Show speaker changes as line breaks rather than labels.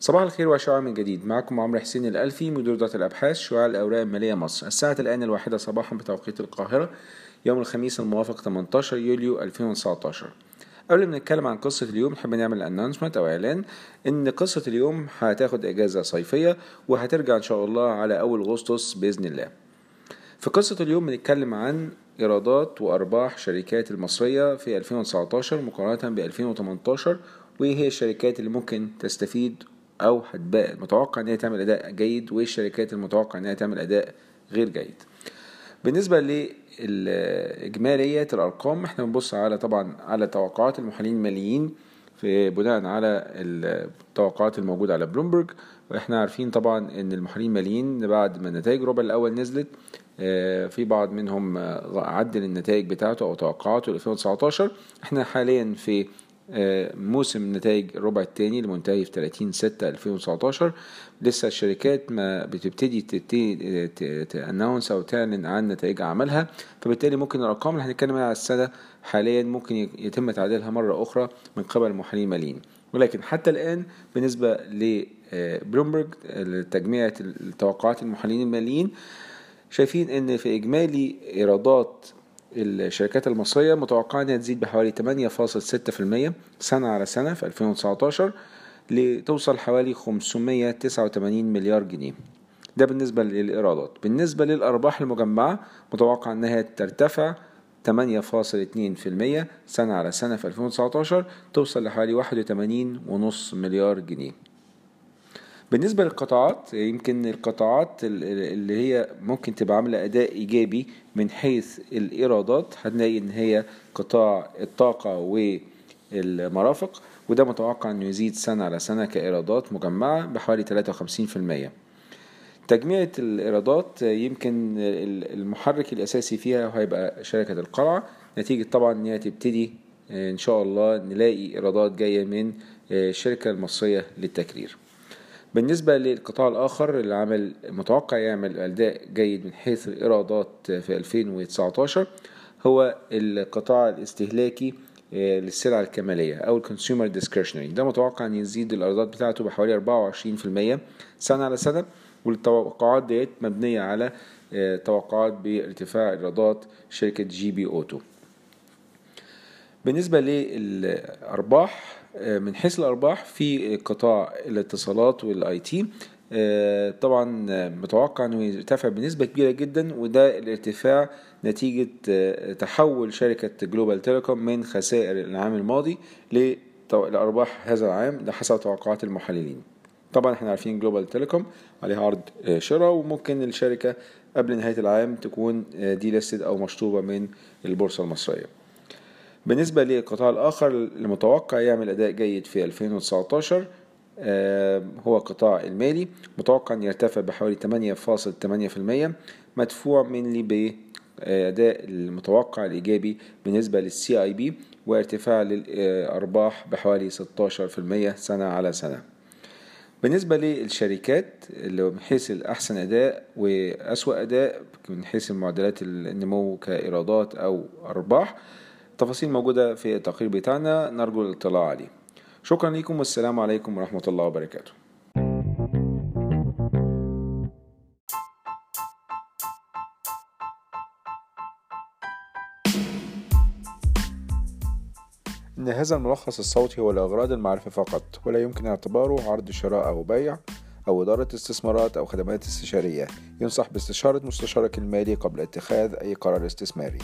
صباح الخير وشعاع من جديد. معكم عمرو حسين الألفي مدير إدارة الأبحاث شعاع الأوراق المالية مصر. الساعة الآن الواحدة صباحا بتوقيت القاهرة يوم الخميس الموافق 18 يوليو 2019 قبل ما نتكلم عن قصة اليوم نحب نعمل انونسمنت أو إعلان إن قصة اليوم هتاخد إجازة صيفية وهترجع إن شاء الله على أول أغسطس بإذن الله. في قصة اليوم بنتكلم عن إيرادات وأرباح شركات المصرية في 2019 مقارنة ب 2018 وإيه هي الشركات اللي ممكن تستفيد أو هتبقى متوقع إن هي تعمل أداء جيد وإيه الشركات المتوقع إن هي تعمل أداء غير جيد. بالنسبة لإجمالية الأرقام إحنا بنبص على طبعا على توقعات المحللين الماليين في بناء على التوقعات الموجودة على بلومبرج وإحنا عارفين طبعا إن المحللين الماليين بعد ما النتائج الربع الأول نزلت في بعض منهم عدل النتائج بتاعته أو توقعاته ل 2019 إحنا حاليا في موسم نتائج الربع الثاني المنتهي في 30 6 2019 لسه الشركات ما بتبتدي تانونس أو تعلن عن نتائج اعمالها فبالتالي ممكن الأرقام اللي هنتكلم عليها على السنة حاليا ممكن يتم تعديلها مرة أخرى من قبل المحللين الماليين ولكن حتى الآن بالنسبة لبلومبرج تجميع التوقعات المحللين الماليين شايفين إن في إجمالي إيرادات الشركات المصرية متوقعة إنها تزيد بحوالي 8.6% سنة على سنة في 2019 لتوصل حوالي 589 مليار جنيه. ده بالنسبة للإيرادات. بالنسبة للأرباح المجمعة متوقع أنها ترتفع 8.2% سنة على سنة في 2019 توصل لحوالي 81.5 مليار جنيه. بالنسبة للقطاعات يمكن القطاعات اللي هي ممكن تبقى عاملة أداء إيجابي من حيث الإيرادات هنلاقي إن هي قطاع الطاقة والمرافق وده متوقع إنه يزيد سنة على سنة كإيرادات مجمعة بحوالي 53% تجميعة الإيرادات يمكن المحرك الأساسي فيها هيبقى شركة القلعة نتيجة طبعا إن هي تبتدي إن شاء الله نلاقي إيرادات جاية من الشركة المصرية للتكرير. بالنسبة للقطاع الآخر اللي عمل متوقع يعمل أداء جيد من حيث الإيرادات في 2019 هو القطاع الاستهلاكي للسلع الكمالية أو ال consumer discretionary ده متوقع أن يزيد الإيرادات بتاعته بحوالي 24% سنة على سنة والتوقعات ديت مبنية على توقعات بارتفاع إيرادات شركة GB Auto بالنسبة للأرباح من حيث الأرباح في قطاع الاتصالات وال IT طبعا متوقع إنه يرتفع بنسبة كبيرة جدا وده الارتفاع نتيجة تحول شركة Global Telecom من خسائر العام الماضي لأرباح هذا العام ده حسب توقعات المحللين. طبعا إحنا عارفين Global Telecom عليها عرض شراء وممكن الشركة قبل نهاية العام تكون delisted أو مشطوبة من البورصة المصرية. بالنسبة للقطاع الآخر المتوقع يعمل أداء جيد في 2019 هو القطاع المالي. متوقع أن يرتفع بحوالي 8.8% مدفوع منلي بأداء المتوقع الإيجابي بالنسبة للسي آي بي وارتفاع للأرباح بحوالي 16% سنة على سنة. بالنسبة للشركات اللي من حيث الأحسن أداء وأسوأ أداء من حيث معدلات النمو كإيرادات أو أرباح التفاصيل موجودة في التقرير بتاعنا نرجو الاطلاع عليه. شكرا لكم والسلام عليكم ورحمة الله وبركاته. إن هذا الملخص الصوتي هو لأغراض المعرفة فقط ولا يمكن اعتباره عرض شراء أو بيع أو إدارة استثمارات أو خدمات استشارية. ينصح باستشارة مستشارك المالي قبل اتخاذ أي قرار استثماري.